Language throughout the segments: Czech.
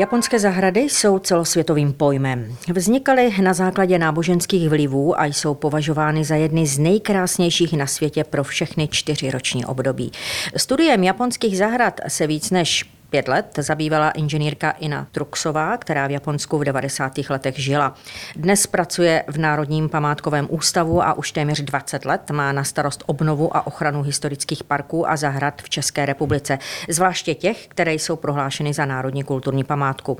Japonské zahrady jsou celosvětovým pojmem. Vznikaly na základě náboženských vlivů a jsou považovány za jedny z nejkrásnějších na světě pro všechny čtyři roční období. Studiem japonských zahrad se víc než pět let zabývala inženýrka Ina Truxová, která v Japonsku v 90. letech žila. Dnes pracuje v Národním památkovém ústavu a už téměř 20 let má na starost obnovu a ochranu historických parků a zahrad v České republice, zvláště těch, které jsou prohlášeny za národní kulturní památku.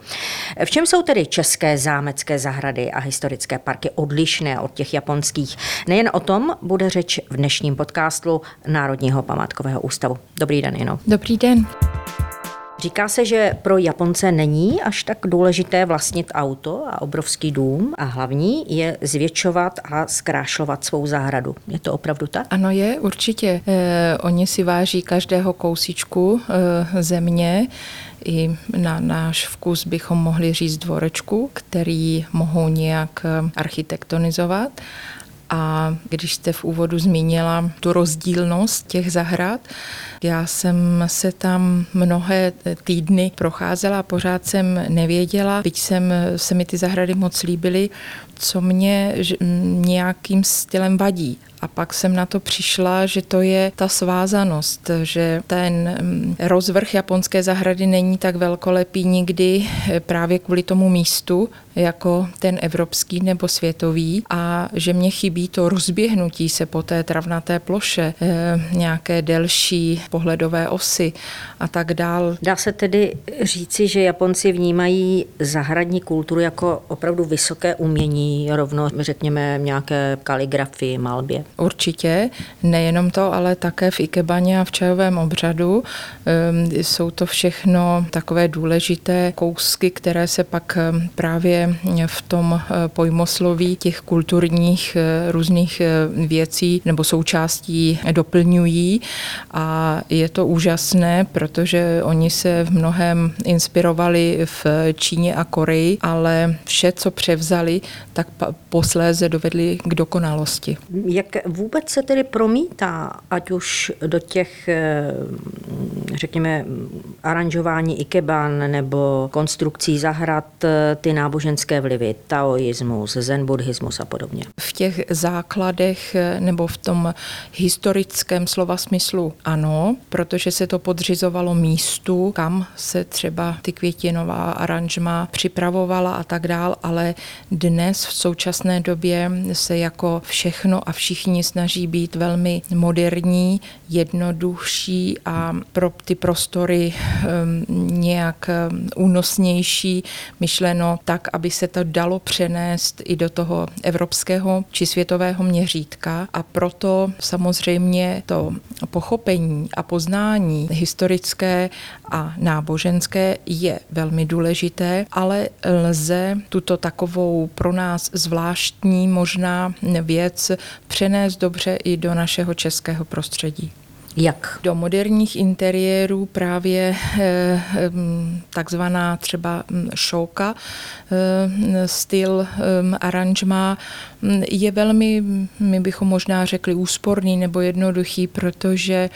V čem jsou tedy české zámecké zahrady a historické parky odlišné od těch japonských? Nejen o tom bude řeč v dnešním podcastu Národního památkového ústavu. Dobrý den, Ino. Dobrý den. Říká se, že pro Japonce není až tak důležité vlastnit auto a obrovský dům a hlavní je zvětšovat a zkrášlovat svou zahradu. Je to opravdu tak? Ano, je určitě. Eh, oni si váží každého kousíčku eh, země. I na náš vkus bychom mohli říct dvorečku, který mohou nějak eh, architektonizovat. A když jste v úvodu zmínila tu rozdílnost těch zahrad, já jsem se tam mnohé týdny procházela a pořád jsem nevěděla, byť jsem, se mi ty zahrady moc líbily, co mě nějakým stylem vadí. A pak jsem na to přišla, že to je ta svázanost, že ten rozvrh japonské zahrady není tak velkolepý nikdy právě kvůli tomu místu, jako ten evropský nebo světový a že mě chybí to rozběhnutí se po té travnaté ploše, eh, nějaké delší pohledové osy a tak dál. Dá se tedy říci, že Japonci vnímají zahradní kulturu jako opravdu vysoké umění, rovno řekněme nějaké kaligrafii, malbě? Určitě, nejenom to, ale také v Ikebaně a v čajovém obřadu ehm, jsou to všechno takové důležité kousky, které se pak ehm, v tom eh, pojmosloví těch kulturních eh, různých eh, věcí nebo součástí doplňují a je to úžasné, protože oni se v mnohem inspirovali v Číně a Koreji, ale vše, co převzali, tak posléze dovedli k dokonalosti. Jak vůbec se tedy promítá, ať už do těch, řekněme, aranžování ikeban nebo konstrukcí zahrad, ty náboženské vlivy, taoismus, zen buddhismus a podobně? V těch základech eh, nebo v tom historickém slova smyslu ano, protože se to podřizovalo místu, kam se třeba ty květinová aranžma připravovala a tak dál, ale dnes v současné době se jako všechno a všichni snaží být velmi moderní, jednodušší a pro ty prostory um, nějak um, únosnější, myšleno tak, aby se to dalo přenést i do toho evropského či světového měřítka a proto samozřejmě to pochopení a poznání historické a náboženské je velmi důležité, ale lze tuto takovou pro nás zvláštní možná věc přenést dobře i do našeho českého prostředí. Jak? Do moderních interiérů právě eh, takzvaná třeba hm, šouka, eh, styl aranžma hm, je velmi, my bychom možná řekli, úsporný nebo jednoduchý, protože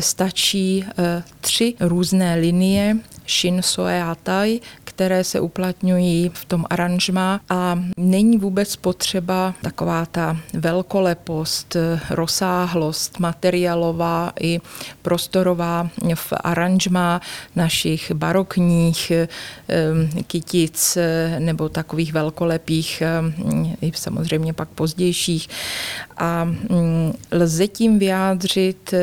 stačí eh, tři různé linie Shin Soe Atai, které se uplatňují v tom aranžma a není vůbec potřeba taková ta velkolepost, rozsáhlost materiálová i prostorová v aranžma našich barokních kytic nebo takových velkolepých, i samozřejmě pak pozdějších. A mm, lze tím vyjádřit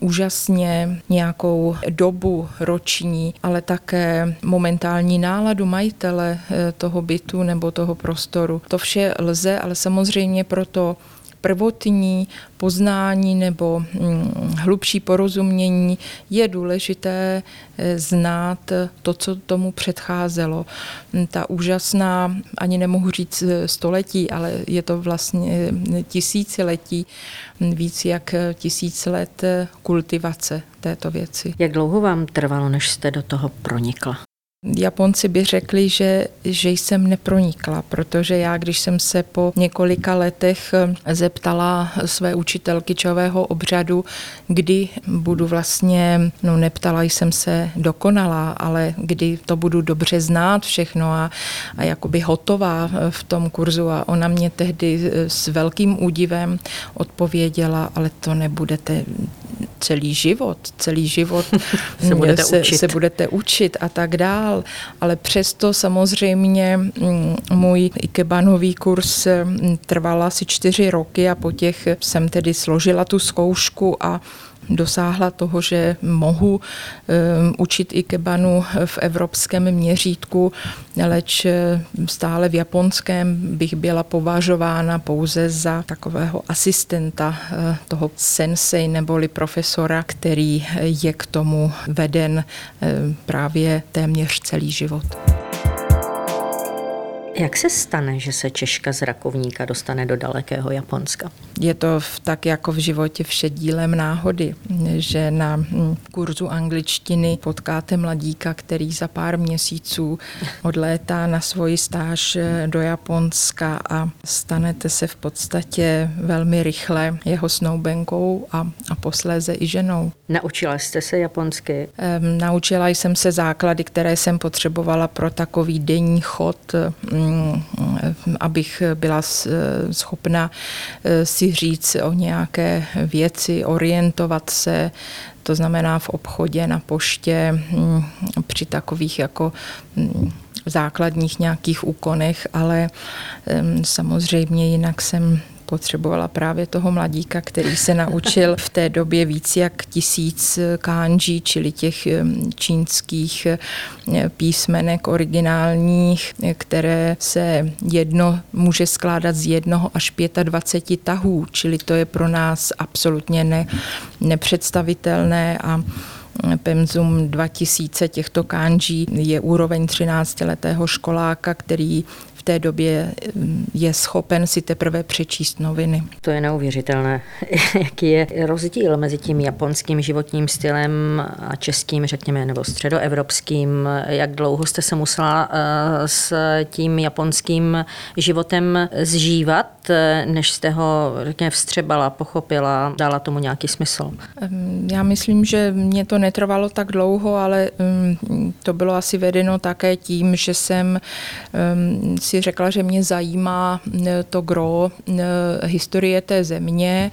úžasně nějakou dobu roční, ale také momentální náladu majitele eh, toho bytu nebo toho prostoru. To vše lze, ale samozřejmě proto prvotní poznání nebo mm, hlubší porozumění je důležité eh, znát to, co tomu předcházelo. Ta úžasná, ani nemohu říct eh, století, ale je to vlastně tisíciletí, víc jak tisíc let kultivace této věci. Jak dlouho vám trvalo, než jste do toho pronikla? Japonci by řekli, že, že jsem nepronikla, protože já, když jsem se po několika letech eh, zeptala své učitelky čového obřadu, kdy budu vlastně, no neptala jsem se dokonalá, ale kdy to budu dobře znát všechno a, a jakoby hotová v tom kurzu a ona mě tehdy s velkým údivem odpověděla, ale to nebudete celý život, celý život se, budete se, učit. se budete učit a tak dál. Ale přesto samozřejmě mm, můj ikebanový kurz mm, trval asi čtyři roky a po těch jsem tedy složila tu zkoušku a dosáhla toho, že mohu um, učit ikebanu v evropském měřítku, leč eh, stále v japonském bych byla považována pouze za takového asistenta uh, toho sensei neboli profesora, který je k tomu veden právě téměř celý život. Jak se stane, že se Češka z Rakovníka dostane do dalekého Japonska? Je to tak jako v životě všedílem náhody, že na hm, kurzu angličtiny potkáte mladíka, který za pár měsíců odlétá na svoji stáž eh, do Japonska a stanete se v podstatě velmi rychle jeho snoubenkou a, a posléze i ženou. Naučila jste se japonsky? Um, naučila jsem se základy, které jsem potřebovala pro takový denní chod, um, abych byla schopna si říct o nějaké věci, orientovat se, to znamená v obchodě, na poště, um, při takových jako um, základních nějakých úkonech, ale samozřejmě jinak jsem potřebovala právě toho mladíka, který se naučil v té době víc jak tisíc kanji, čili těch čínských písmenek originálních, které se jedno může skládat z jednoho až 25 tahů, čili to je pro nás absolutně ne, nepředstavitelné a Pemzum 2000 těchto kanji je úroveň 13-letého školáka, který té době mm, je schopen si teprve přečíst noviny. To je neuvěřitelné. Jaký je rozdíl mezi tím japonským životním stylem a českým, řekněme, nebo středoevropským? Jak dlouho jste se musela eh, s tím japonským životem zžívat, eh, než jste ho, řekněme, vstřebala, pochopila, dala tomu nějaký smysl? Já myslím, že mě to netrvalo tak dlouho, ale mm, to bylo asi vedeno také tím, že jsem si si řekla, že mě zajímá eh, to gro eh, historie té země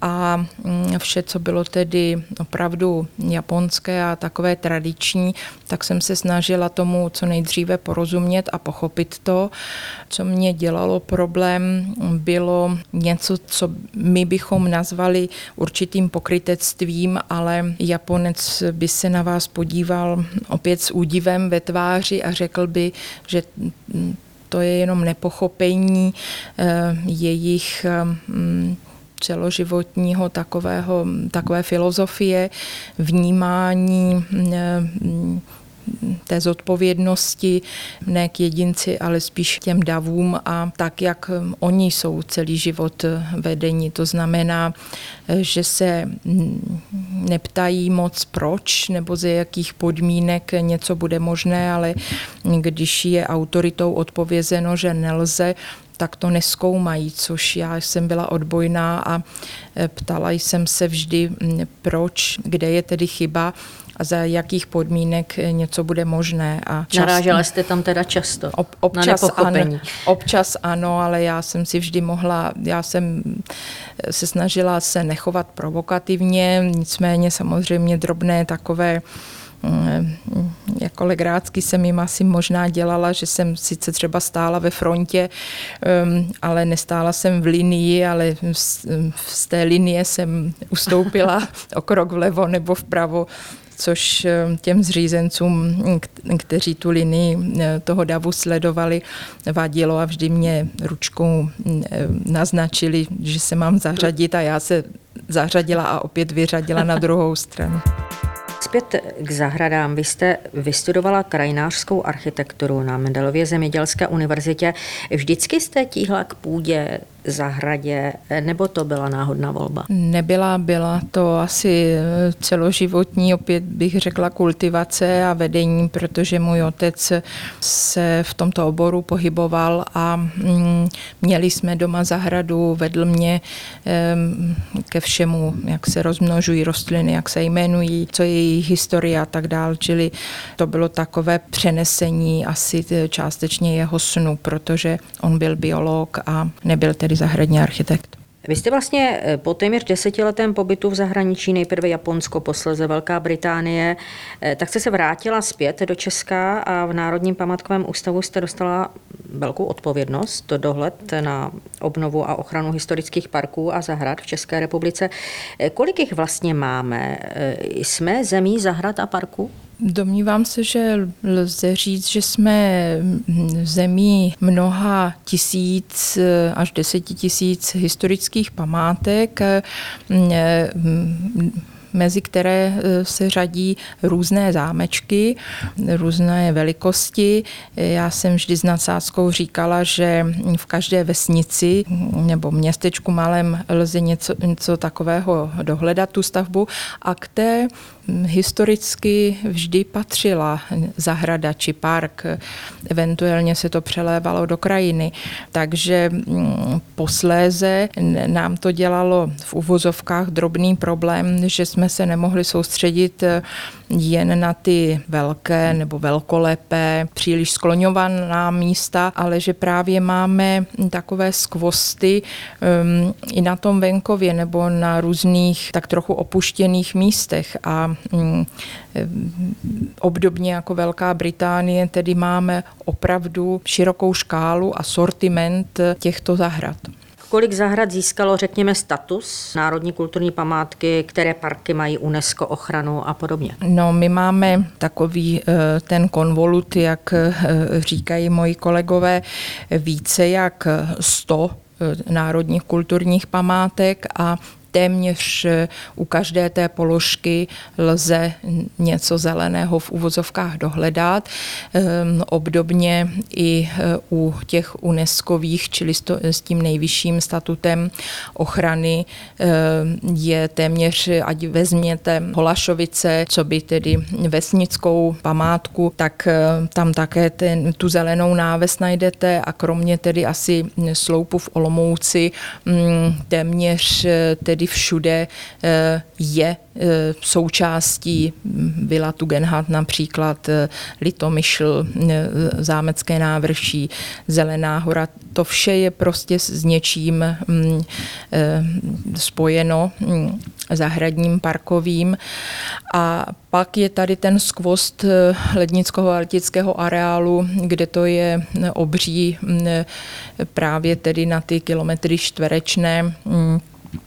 a mm, vše, co bylo tedy opravdu japonské a takové tradiční, tak jsem se snažila tomu co nejdříve porozumět a pochopit to. Co mě dělalo problém, bylo něco, co my bychom nazvali určitým pokrytectvím, ale Japonec by se na vás podíval opět s údivem ve tváři a řekl by, že to je jenom nepochopení eh, jejich mm, celoživotního takového, takové filozofie, vnímání mm, té zodpovědnosti ne k jedinci, ale spíš těm davům a tak, jak oni jsou celý život vedení. To znamená, že se neptají moc proč nebo ze jakých podmínek něco bude možné, ale když je autoritou odpovězeno, že nelze, tak to neskoumají, což já jsem byla odbojná a ptala jsem se vždy, proč, kde je tedy chyba a za jakých podmínek něco bude možné. A čas... Narážela jste tam teda často Ob, občas, na ano, občas ano, ale já jsem si vždy mohla, já jsem se snažila se nechovat provokativně, nicméně samozřejmě drobné takové mm, jako legrácky jsem jim asi možná dělala, že jsem sice třeba stála ve frontě, um, ale nestála jsem v linii, ale z té linie jsem ustoupila o krok vlevo nebo vpravo což eh, těm zřízencům, kteří tu linii eh, toho davu sledovali, vadilo a vždy mě ručkou eh, naznačili, že se mám zařadit a já se zařadila a opět vyřadila na druhou stranu. Zpět k zahradám. Vy jste vystudovala krajinářskou architekturu na Mendelově zemědělské univerzitě. Vždycky jste tíhla k půdě zahradě, nebo to byla náhodná volba? Nebyla, byla to asi celoživotní, opět bych řekla, kultivace a vedení, protože můj otec se v tomto oboru pohyboval a mm, měli jsme doma zahradu, vedl mě ke všemu, jak se rozmnožují rostliny, jak se jmenují, co je jejich historie a tak dál, čili to bylo takové přenesení asi částečně jeho snu, protože on byl biolog a nebyl tedy zahradní architekt. Vy jste vlastně eh, po téměř desetiletém pobytu v zahraničí, nejprve Japonsko, posledně Velká Británie, eh, tak jste se vrátila zpět do Česka a v Národním památkovém ústavu jste dostala velkou odpovědnost, to dohled na obnovu a ochranu historických parků a zahrad v České republice. Eh, kolik jich vlastně máme? Jsme zemí zahrad a parků? Domnívám se, že lze říct, že jsme zemí mnoha tisíc až deseti tisíc historických památek mezi které se řadí různé zámečky, různé velikosti. Já jsem vždy s nadsázkou říkala, že v každé vesnici nebo městečku malém lze něco, něco takového dohledat, tu stavbu, a k té historicky vždy patřila zahrada či park, eventuálně se to přelévalo do krajiny. Takže mm, posléze nám to dělalo v uvozovkách drobný problém, že jsme se nemohli soustředit eh, jen na ty velké nebo velkolepé, příliš skloňovaná místa, ale že právě máme takové skvosty um, i na tom venkově nebo na různých tak trochu opuštěných místech a um, obdobně jako Velká Británie, tedy máme opravdu širokou škálu a sortiment těchto zahrad. Kolik zahrad získalo, řekněme, status národní kulturní památky, které parky mají UNESCO ochranu a podobně? No, my máme takový eh, ten konvolut, jak eh, říkají moji kolegové, více jak 100 eh, národních kulturních památek a téměř eh, u každé té položky lze něco zeleného v uvozovkách dohledat. Ehm, obdobně i eh, u těch UNESCOvých, čili s tím nejvyšším statutem ochrany ehm, je téměř, ať vezměte Holašovice, co by tedy vesnickou památku, tak eh, tam také ten, tu zelenou náves najdete a kromě tedy asi sloupu v Olomouci mm, téměř tedy všude eh, je eh, součástí Vila Tugendhat, například eh, Litomyšl, Zámecké návrší, Zelená hora. To vše je prostě s něčím mm, spojeno mm, zahradním parkovým. A pak je tady ten skvost lednického a letického areálu, kde to je obří právě tedy na ty kilometry čtverečné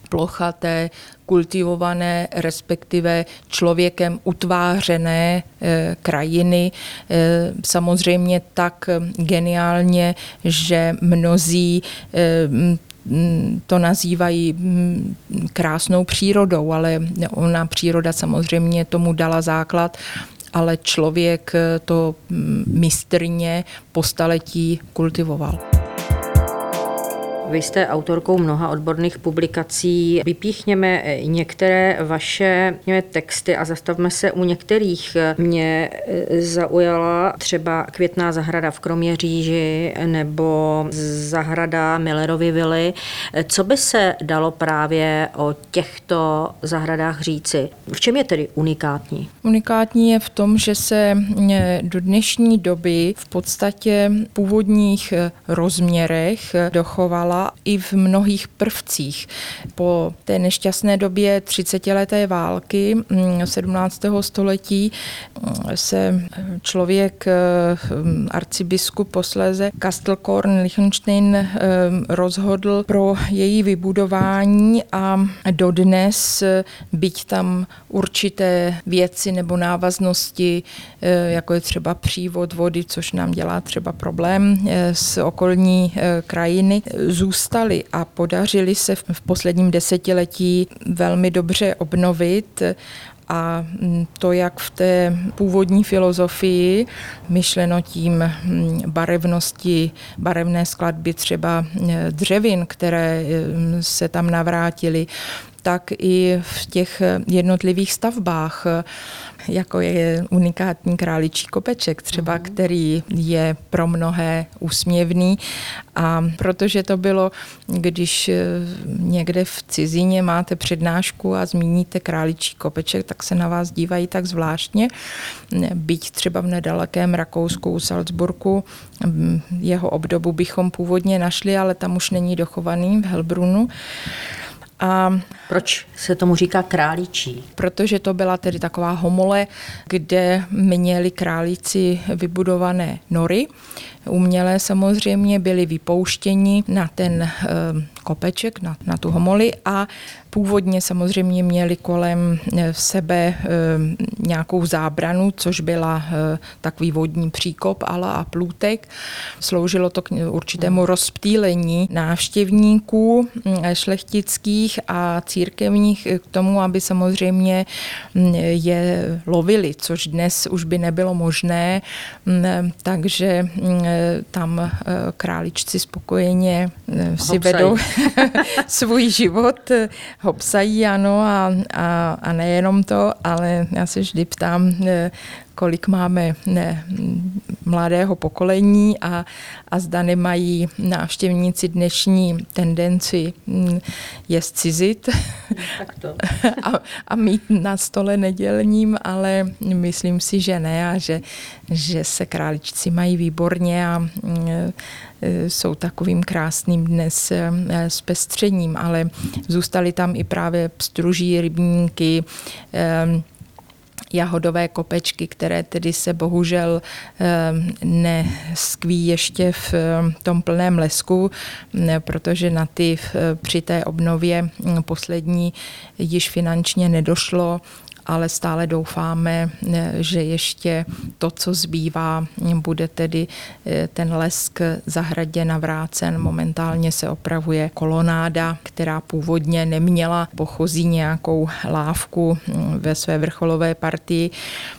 plochaté, kultivované, respektive člověkem utvářené e, krajiny. E, samozřejmě tak geniálně, že mnozí e, to nazývají krásnou přírodou, ale ona příroda samozřejmě tomu dala základ ale člověk to mistrně po staletí kultivoval. Vy jste autorkou mnoha odborných publikací. Vypíchněme některé vaše texty a zastavme se u některých. Mě eh, zaujala třeba Květná zahrada v Kroměříži nebo zahrada Millerovy vily. Co by se dalo právě o těchto zahradách říci? V čem je tedy unikátní? Unikátní je v tom, že se eh, do dnešní doby v podstatě původních eh, rozměrech dochovala i v mnohých prvcích. Po té nešťastné době 30-leté války 17. Mm, století mm, se člověk, mm, arcibiskup posléze Kastelkorn Liechtenstein rozhodl pro její vybudování a dodnes, byť tam určité věci nebo návaznosti, e, jako je třeba přívod vody, což nám dělá třeba problém e, s okolní e, krajiny, zůstaly a podařily se v posledním desetiletí velmi dobře obnovit A mm, to, jak v té původní filozofii, myšleno tím mm, barevnosti, barevné skladby třeba e, dřevin, které e, se tam navrátily, tak i v těch jednotlivých stavbách jako je unikátní králičí kopeček třeba, mm. který je pro mnohé úsměvný a protože to bylo, když eh, někde v cizině máte přednášku a zmíníte králičí kopeček, tak se na vás dívají tak zvláštně. Byť třeba v nedalekém Rakousku, Salzburgu, mm, jeho obdobu bychom původně našli, ale tam už není dochovaný v Helbrunu. A proč se tomu říká králíčí? Protože to byla tedy taková homole, kde měli králíci vybudované nory. Umělé samozřejmě byli vypouštěni na ten eh, kopeček, na, na tu homoli a původně samozřejmě měli kolem eh, sebe eh, nějakou zábranu, což byla takový vodní příkop ala a plůtek. Sloužilo to k určitému rozptýlení návštěvníků šlechtických a církevních k tomu, aby samozřejmě mm, je lovili, což dnes už by nebylo možné, mm, takže mm, tam eh, králičci spokojeně eh, si hopsají. vedou svůj život, eh, hopsají, ano, a, a, a nejenom to, ale já se vždy ptám, kolik máme ne, mladého pokolení a, a zda nemají návštěvníci dnešní tendenci mm, je cizit a, a mít na stole nedělním, ale myslím si, že ne a že, že se králičci mají výborně a mm, e, jsou takovým krásným dnes e, zpestřením, ale zůstaly tam i právě pstruží rybníky, e, jahodové kopečky, které tedy se bohužel neskví ještě v tom plném lesku, protože na ty při té obnově poslední již finančně nedošlo ale stále doufáme, eh, že ještě to, co zbývá, bude tedy eh, ten lesk zahradě navrácen. Momentálně se opravuje kolonáda, která původně neměla pochozí nějakou lávku hm, ve své vrcholové partii.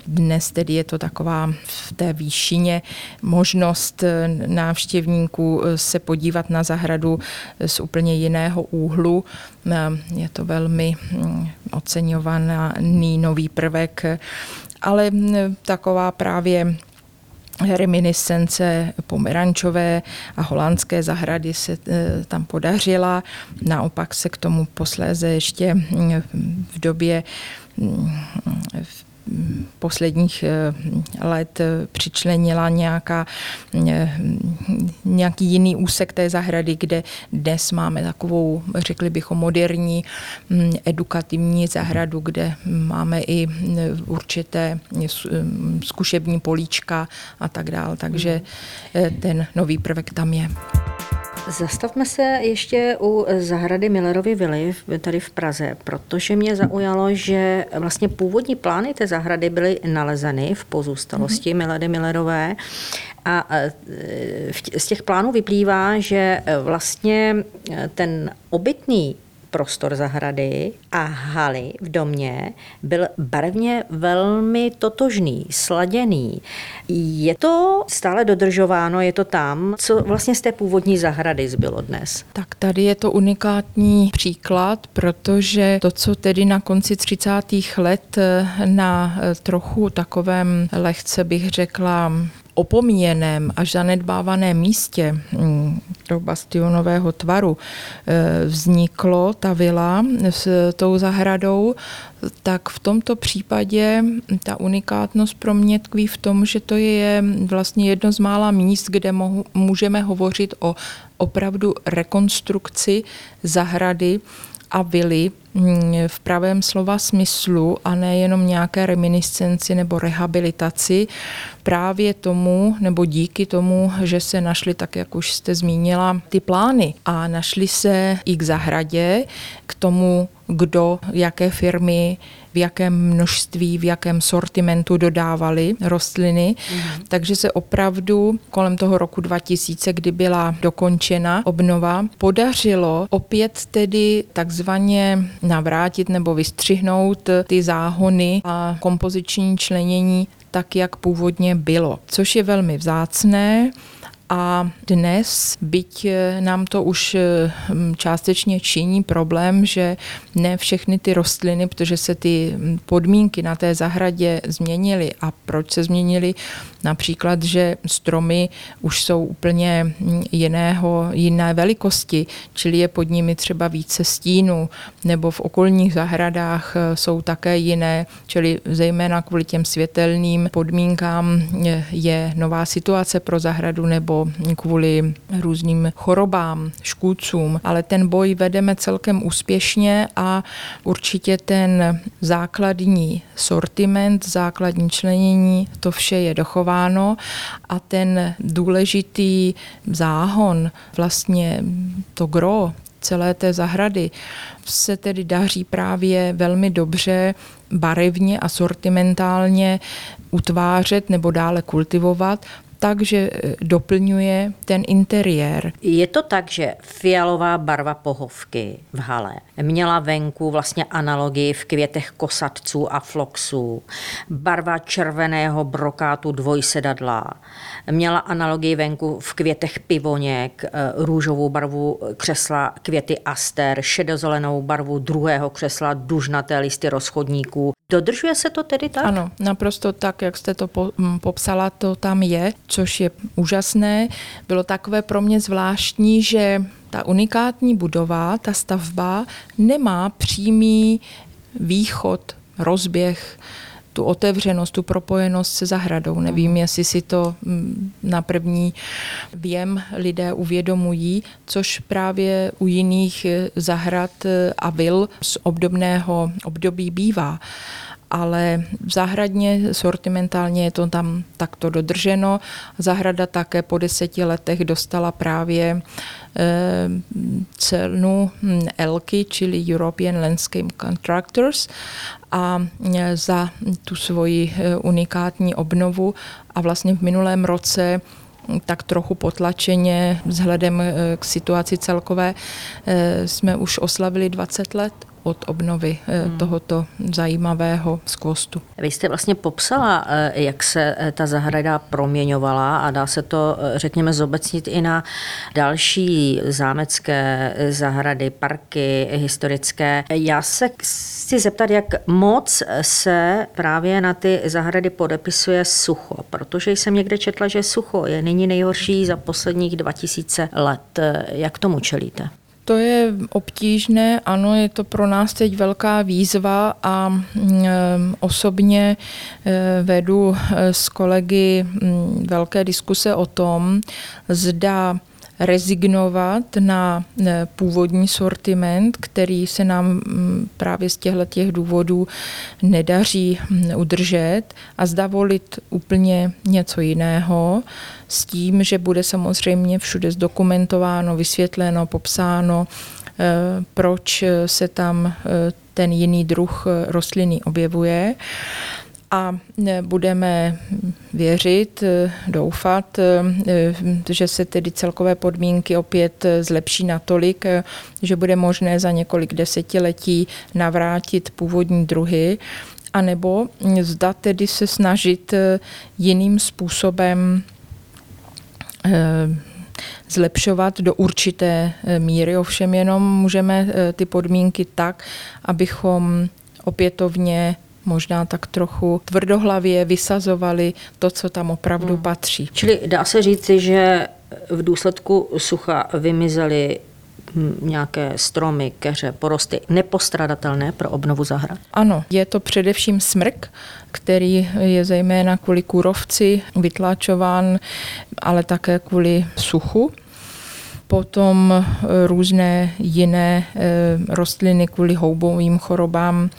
Dnes tedy je to taková v té výšině možnost eh, návštěvníků se podívat na zahradu z úplně jiného úhlu. Je to velmi hm, oceňovaný nový prvek, ale taková právě reminiscence pomerančové a holandské zahrady se e, tam podařila. Naopak se k tomu posléze ještě v době v posledních eh, let eh, přičlenila nějaká, eh, nějaký jiný úsek té zahrady, kde dnes máme takovou, řekli bychom, moderní hm, edukativní zahradu, kde máme i určité zkušební políčka a tak dále. Takže ten nový prvek tam je. Zastavme se ještě u zahrady Millerovy vily tady v Praze, protože mě zaujalo, že vlastně původní plány té zahrady byly nalezeny v pozůstalosti mm-hmm. Milady Millerové a e, z těch plánů vyplývá, že vlastně ten obytný prostor zahrady a haly v domě byl barevně velmi totožný, sladěný. Je to stále dodržováno, je to tam, co vlastně z té původní zahrady zbylo dnes? Tak tady je to unikátní příklad, protože to, co tedy na konci 30. let na trochu takovém lehce bych řekla opomíjeném až zanedbávaném místě mm, toho bastionového tvaru e, vzniklo ta vila s tou zahradou, tak v tomto případě ta unikátnost pro mě tkví v tom, že to je vlastně jedno z mála míst, kde mohu, můžeme hovořit o opravdu rekonstrukci zahrady a vily v pravém slova smyslu a ne jenom nějaké reminiscenci nebo rehabilitaci právě tomu nebo díky tomu, že se našly, tak jak už jste zmínila, ty plány a našly se i k zahradě, k tomu kdo, jaké firmy, v jakém množství, v jakém sortimentu dodávali rostliny. Mm. Takže se opravdu kolem toho roku 2000, kdy byla dokončena obnova, podařilo opět tedy takzvaně navrátit nebo vystřihnout ty záhony a kompoziční členění tak, jak původně bylo, což je velmi vzácné. A dnes, byť nám to už hm, částečně činí problém, že ne všechny ty rostliny, protože se ty podmínky na té zahradě změnily. A proč se změnily? Například, že stromy už jsou úplně jiného, jiné velikosti, čili je pod nimi třeba více stínu, nebo v okolních zahradách eh, jsou také jiné, čili zejména kvůli těm světelným podmínkám je nová situace pro zahradu nebo kvůli různým chorobám, škůdcům, ale ten boj vedeme celkem úspěšně a určitě ten základní sortiment, základní členění, to vše je dochováno a ten důležitý záhon, vlastně to gro celé té zahrady se tedy daří právě velmi dobře barevně a sortimentálně utvářet nebo dále kultivovat, takže eh, doplňuje ten interiér. Je to tak, že fialová barva pohovky v hale měla venku vlastně analogii v květech kosatců a floxů. Barva červeného brokátu dvojsedadla měla analogii venku v květech pivoněk, eh, růžovou barvu křesla květy aster, šedozelenou barvu druhého křesla dužnaté listy rozchodníků. Dodržuje se to tedy tak? Ano, naprosto tak, jak jste to po, m, popsala, to tam je, což je úžasné. Bylo takové pro mě zvláštní, že ta unikátní budova, ta stavba nemá přímý východ, rozběh, tu otevřenost, tu propojenost se zahradou. Nevím, jestli si to mm, na první věm lidé uvědomují, což právě u jiných zahrad a vil z obdobného období bývá ale zahradně, sortimentálně je to tam takto dodrženo. Zahrada také po deseti letech dostala právě eh, cenu hm, ELKY, čili European Landscape Contractors a eh, za tu svoji eh, unikátní obnovu a vlastně v minulém roce hm, tak trochu potlačeně vzhledem k situaci celkové jsme už oslavili 20 let od obnovy eh, hmm. tohoto zajímavého skvostu. Vy jste vlastně popsala, eh, jak se eh, ta zahrada proměňovala a dá se to, řekněme, zobecnit i na další zámecké zahrady, parky historické. Já se chci zeptat, jak moc se právě na ty zahrady podepisuje sucho, protože jsem někde četla, že sucho je nyní nejhorší za posledních 2000 let. Jak tomu čelíte? To je obtížné, ano, je to pro nás teď velká výzva a mm, osobně e, vedu e, s kolegy mm, velké diskuse o tom, zda rezignovat na e, původní sortiment, který se nám mm, právě z těchto těch důvodů nedaří udržet a zda volit úplně něco jiného s tím, že bude samozřejmě všude zdokumentováno, vysvětleno, popsáno, e, proč se tam e, ten jiný druh rostliny objevuje a budeme věřit, doufat, že se tedy celkové podmínky opět zlepší natolik, že bude možné za několik desetiletí navrátit původní druhy, anebo zda tedy se snažit jiným způsobem zlepšovat do určité míry, ovšem jenom můžeme ty podmínky tak, abychom opětovně možná tak trochu tvrdohlavě vysazovali to, co tam opravdu hmm. patří. Čili dá se říci, že v důsledku sucha vymizely nějaké stromy, keře, porosty nepostradatelné pro obnovu zahrad? Ano, je to především smrk, který je zejména kvůli kůrovci vytlačován, ale také kvůli suchu potom různé jiné eh, rostliny kvůli houbovým chorobám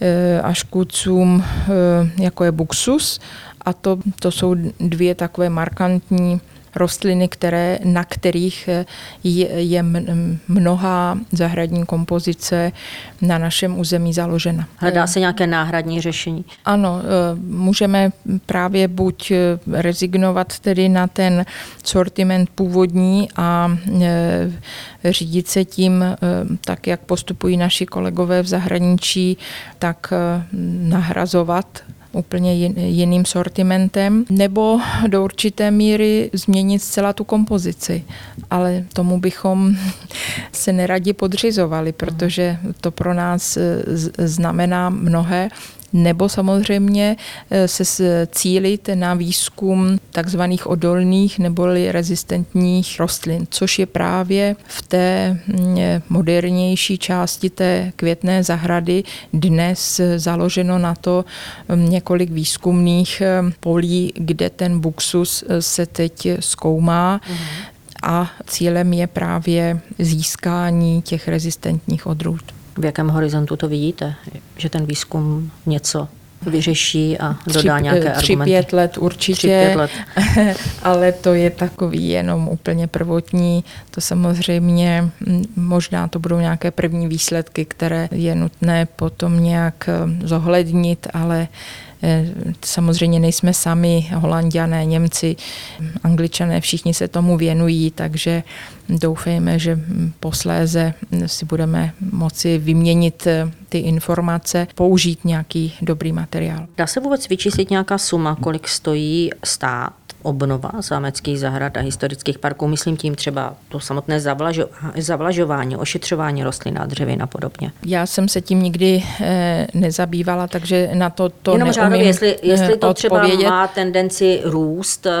Eh, a škůdcům, eh, jako je buxus. A to, to jsou dvě takové markantní rostliny, které, na kterých je, je mnoha zahradní kompozice na našem území založena. Hledá se nějaké náhradní řešení? Ano, můžeme právě buď rezignovat tedy na ten sortiment původní a řídit se tím, tak jak postupují naši kolegové v zahraničí, tak nahrazovat úplně jiným sortimentem, nebo do určité míry změnit zcela tu kompozici. Ale tomu bychom se neradi podřizovali, protože to pro nás e, znamená mnohé nebo samozřejmě eh, se cílit na výzkum takzvaných odolných neboli rezistentních rostlin, což je právě v té mm, modernější části té květné zahrady dnes založeno na to mm, několik výzkumných eh, polí, kde ten buxus eh, se teď zkoumá. Mhm. A cílem je právě získání těch rezistentních odrůd. V jakém horizontu to vidíte, že ten výzkum něco vyřeší a dodá tři, nějaké tři, argumenty? pět let určitě, tři, pět let. ale to je takový jenom úplně prvotní. To samozřejmě, možná to budou nějaké první výsledky, které je nutné potom nějak zohlednit, ale samozřejmě nejsme sami, holandiané, Němci, angličané, všichni se tomu věnují, takže doufejme, že posléze si budeme moci vyměnit eh, ty informace, použít nějaký dobrý materiál. Dá se vůbec vyčíslit nějaká suma, kolik stojí stát obnova zámeckých zahrad a historických parků. Myslím tím třeba to samotné zavlažo, zavlažování, ošetřování rostlin a dřevin a podobně. Já jsem se tím nikdy eh, nezabývala, takže na to to Jenom řádově, jestli, eh, jestli to třeba má tendenci růst eh,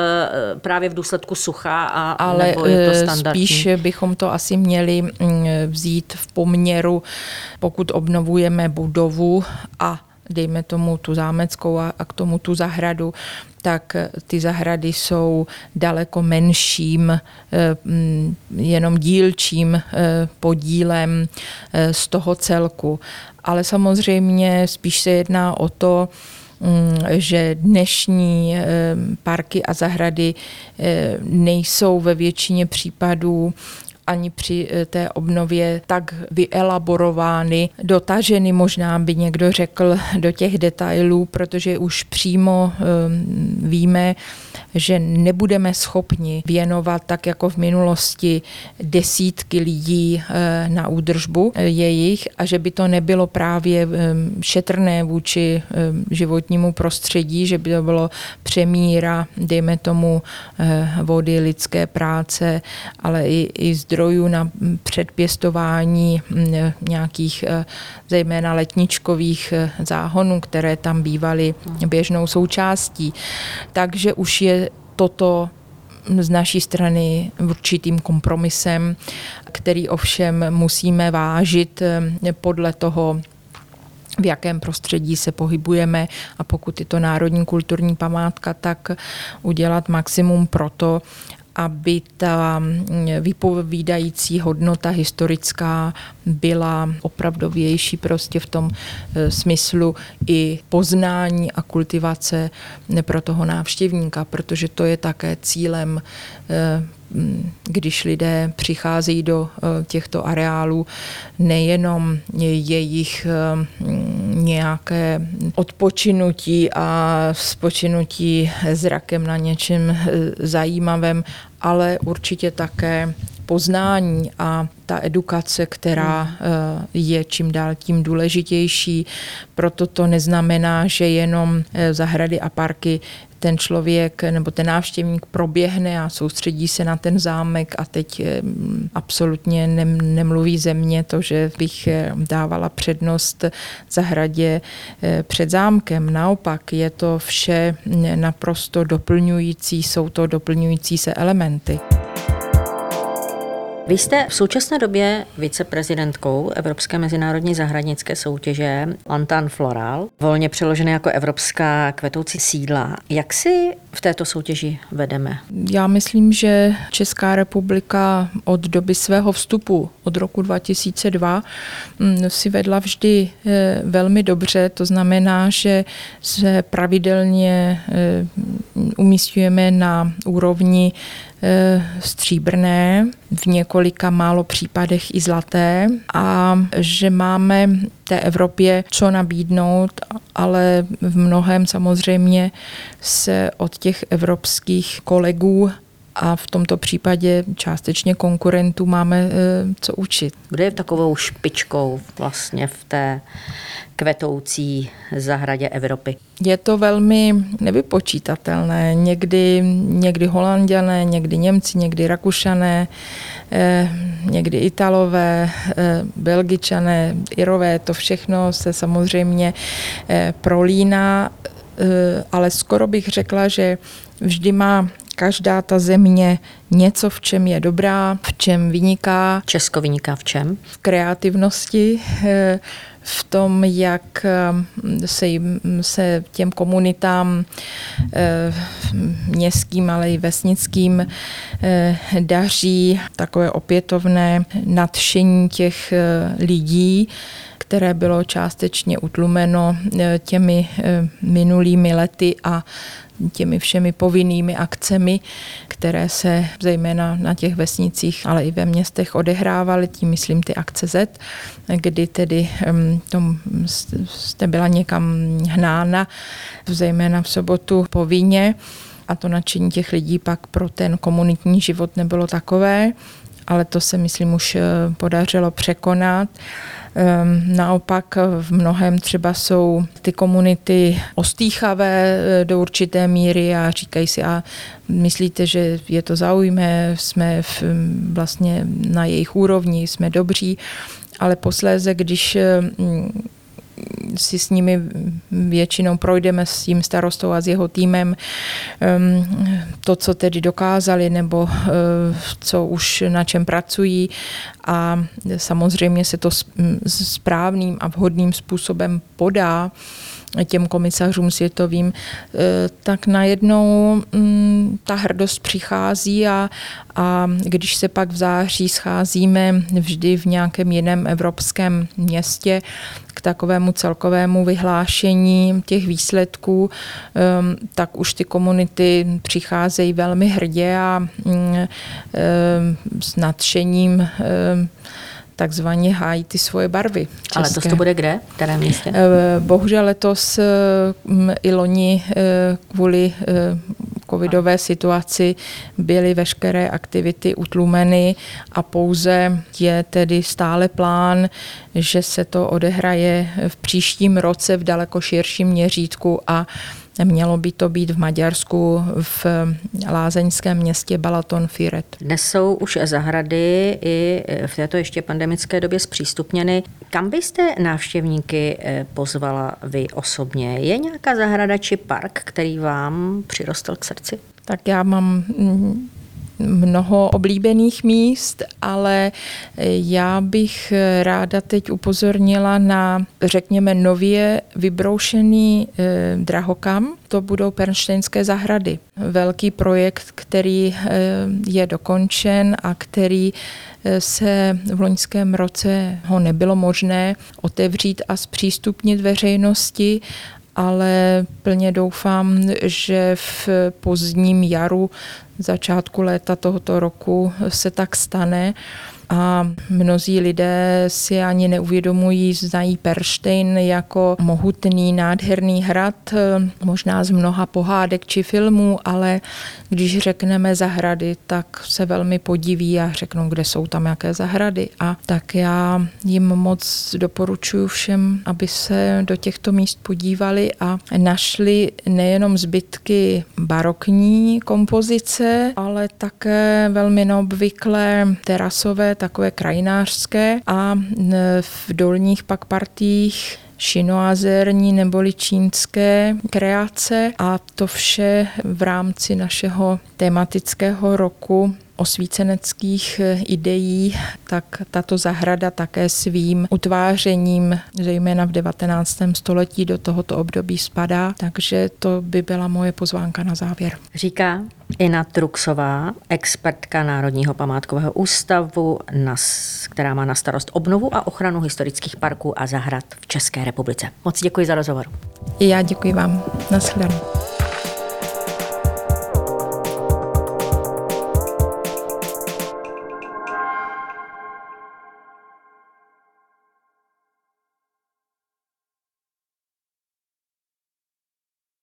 právě v důsledku sucha, a, Ale nebo je to standardní? spíš bychom to asi měli mm, vzít v poměru, pokud obnovujeme budovu a dejme tomu tu zámeckou a, a k tomu tu zahradu, tak ty zahrady jsou daleko menším, eh, mm, jenom dílčím eh, podílem eh, z toho celku. Ale samozřejmě spíš se jedná o to, mm, že dnešní parky a zahrady nejsou ve většině případů ani při eh, té obnově tak vyelaborovány, dotaženy, možná by někdo řekl, do těch detailů, protože už přímo ehm, víme, že nebudeme schopni věnovat tak jako v minulosti desítky lidí eh, na údržbu eh, jejich a že by to nebylo právě ehm, šetrné vůči ehm, životnímu prostředí, že by to bylo přemíra, dejme tomu, vody, lidské práce, ale i, i zdrojů zdrojů na předpěstování nějakých zejména letničkových e, záhonů, které tam bývaly běžnou součástí. Takže už je toto z naší strany určitým kompromisem, který ovšem musíme vážit e, podle toho, v jakém prostředí se pohybujeme a pokud je to národní kulturní památka, tak udělat maximum pro to, aby ta mm, vypovídající hodnota historická byla opravdovější prostě v tom e, smyslu i poznání a kultivace pro toho návštěvníka, protože to je také cílem e, když lidé přicházejí do e, těchto areálů, nejenom jejich nějaké odpočinutí a spočinutí zrakem na něčem zajímavém, ale určitě také poznání a ta edukace, která hmm. eh, je čím dál tím důležitější. Proto to neznamená, že jenom eh, zahrady a parky ten člověk nebo ten návštěvník proběhne a soustředí se na ten zámek a teď eh, absolutně nemluví ze mě to, že bych dávala přednost zahradě před zámkem. Naopak je to vše naprosto doplňující, jsou to doplňující se elementy. Vy jste v současné době viceprezidentkou Evropské mezinárodní zahradnické soutěže Lantan Floral, volně přeložené jako Evropská kvetoucí sídla. Jak si v této soutěži vedeme? Já myslím, že Česká republika od doby svého vstupu, od roku 2002, mm, si vedla vždy eh, velmi dobře. To znamená, že se pravidelně eh, umístujeme na úrovni stříbrné, v několika málo případech i zlaté. A že máme té Evropě co nabídnout, ale v mnohem samozřejmě se od těch evropských kolegů a v tomto případě částečně konkurentů máme e, co učit. Kdo je takovou špičkou vlastně v té kvetoucí zahradě Evropy? Je to velmi nevypočítatelné. Někdy, někdy holanděné, někdy Němci, někdy Rakušané, e, někdy Italové, e, Belgičané, Irové, to všechno se samozřejmě prolíná, ale skoro bych řekla, že vždy má každá ta země něco, v čem je dobrá, v čem vyniká. Česko vyniká v čem? V kreativnosti, eh, v tom, jak eh, se, se těm komunitám eh, městským, ale i vesnickým daří takové opětovné nadšení těch lidí, které bylo částečně utlumeno těmi minulými lety a těmi všemi povinnými akcemi, které se zejména na těch vesnicích, ale i ve městech odehrávaly, tím myslím ty akce Z, kdy tedy tom jste byla někam hnána, zejména v sobotu povinně a to nadšení těch lidí pak pro ten komunitní život nebylo takové, ale to se myslím už eh, podařilo překonat. Ehm, naopak v mnohem třeba jsou ty komunity ostýchavé eh, do určité míry a říkají si, a myslíte, že je to zaujme, jsme v, vlastně na jejich úrovni, jsme dobří, ale posléze, když si s nimi většinou projdeme s tím starostou a s jeho týmem to, co tedy dokázali nebo eh, co už na čem pracují. A samozřejmě se to správným a vhodným způsobem podá těm komisařům světovým, eh, tak najednou mm, ta hrdost přichází a, a když se pak v září scházíme vždy v nějakém jiném evropském městě k takovému celkovému vyhlášení těch výsledků, ehm, tak už ty komunity přicházejí velmi hrdě a mm, ehm, s nadšením ehm, takzvaně hájí ty svoje barvy. České. Ale to bude kde? V kterém místě? Eh, bohužel letos mm, i loni eh, kvůli eh, covidové situaci byly veškeré aktivity utlumeny a pouze je tedy stále plán, že se to odehraje v příštím roce v daleko širším měřítku a Mělo by to být v Maďarsku v lázeňském městě Balaton Firet. Dnes jsou už zahrady i v této ještě pandemické době zpřístupněny. Kam byste návštěvníky eh, pozvala vy osobně? Je nějaká zahrada či park, který vám přirostl k srdci? Tak já mám mm, mnoho oblíbených míst, ale já bych ráda teď upozornila na, řekněme, nově vybroušený eh, drahokam. To budou Pernštejnské zahrady. Velký projekt, který eh, je dokončen a který eh, se v loňském roce ho nebylo možné otevřít a zpřístupnit veřejnosti ale plně doufám, že v pozdním jaru, začátku léta tohoto roku se tak stane a mnozí lidé si ani neuvědomují, znají Perštejn jako mohutný, nádherný hrad, možná z mnoha pohádek či filmů, ale když řekneme zahrady, tak se velmi podiví a řeknou, kde jsou tam jaké zahrady. A tak já jim moc doporučuji všem, aby se do těchto míst podívali a našli nejenom zbytky barokní kompozice, ale také velmi neobvyklé terasové takové krajinářské a v dolních pak partích šinoazerní neboli čínské kreace. A to vše v rámci našeho tematického roku osvíceneckých eh, ideí, tak tato zahrada také svým utvářením, zejména v 19. století, do tohoto období spadá. Takže to by byla moje pozvánka na závěr. Říká Ina Truxová, expertka Národního památkového ústavu, která má na starost obnovu a ochranu historických parků a zahrad v České republice. Moc děkuji za rozhovor. I já děkuji vám. Naschledanou.